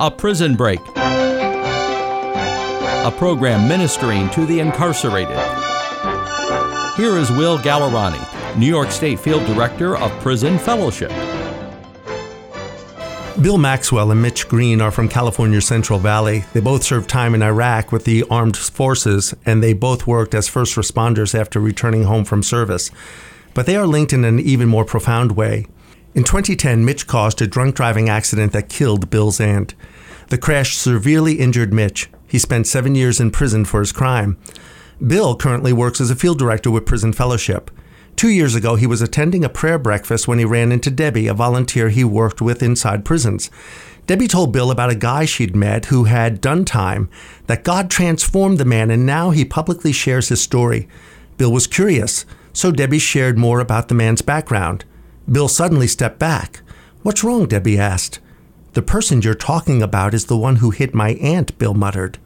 A Prison Break, a program ministering to the incarcerated. Here is Will Gallerani, New York State Field Director of Prison Fellowship. Bill Maxwell and Mitch Green are from California's Central Valley. They both served time in Iraq with the armed forces, and they both worked as first responders after returning home from service. But they are linked in an even more profound way. In 2010, Mitch caused a drunk driving accident that killed Bill's aunt. The crash severely injured Mitch. He spent seven years in prison for his crime. Bill currently works as a field director with Prison Fellowship. Two years ago, he was attending a prayer breakfast when he ran into Debbie, a volunteer he worked with inside prisons. Debbie told Bill about a guy she'd met who had done time, that God transformed the man, and now he publicly shares his story. Bill was curious, so Debbie shared more about the man's background. Bill suddenly stepped back. What's wrong? Debbie asked. The person you're talking about is the one who hit my aunt, Bill muttered.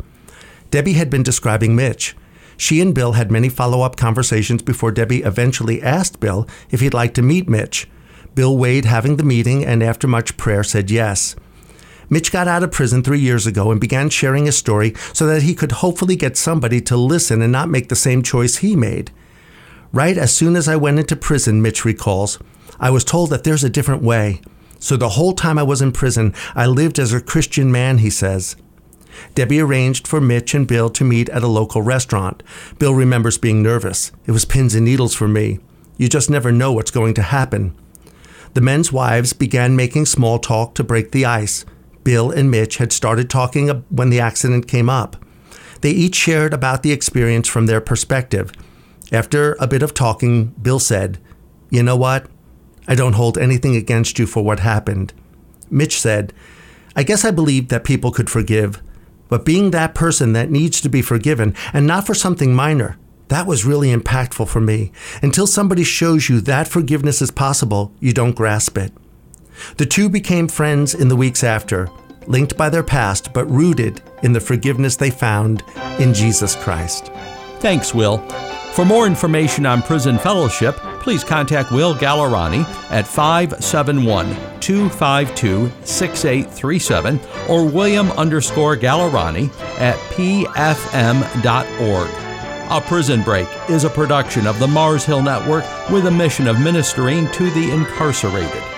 Debbie had been describing Mitch. She and Bill had many follow up conversations before Debbie eventually asked Bill if he'd like to meet Mitch. Bill weighed having the meeting and, after much prayer, said yes. Mitch got out of prison three years ago and began sharing his story so that he could hopefully get somebody to listen and not make the same choice he made. Right as soon as I went into prison, Mitch recalls, I was told that there's a different way. So the whole time I was in prison, I lived as a Christian man, he says. Debbie arranged for Mitch and Bill to meet at a local restaurant. Bill remembers being nervous. It was pins and needles for me. You just never know what's going to happen. The men's wives began making small talk to break the ice. Bill and Mitch had started talking when the accident came up. They each shared about the experience from their perspective. After a bit of talking, Bill said, You know what? I don't hold anything against you for what happened. Mitch said, I guess I believed that people could forgive, but being that person that needs to be forgiven and not for something minor, that was really impactful for me. Until somebody shows you that forgiveness is possible, you don't grasp it. The two became friends in the weeks after, linked by their past, but rooted in the forgiveness they found in Jesus Christ. Thanks, Will. For more information on Prison Fellowship, please contact Will Gallerani at 571 252 6837 or William underscore Gallerani at pfm.org. A Prison Break is a production of the Mars Hill Network with a mission of ministering to the incarcerated.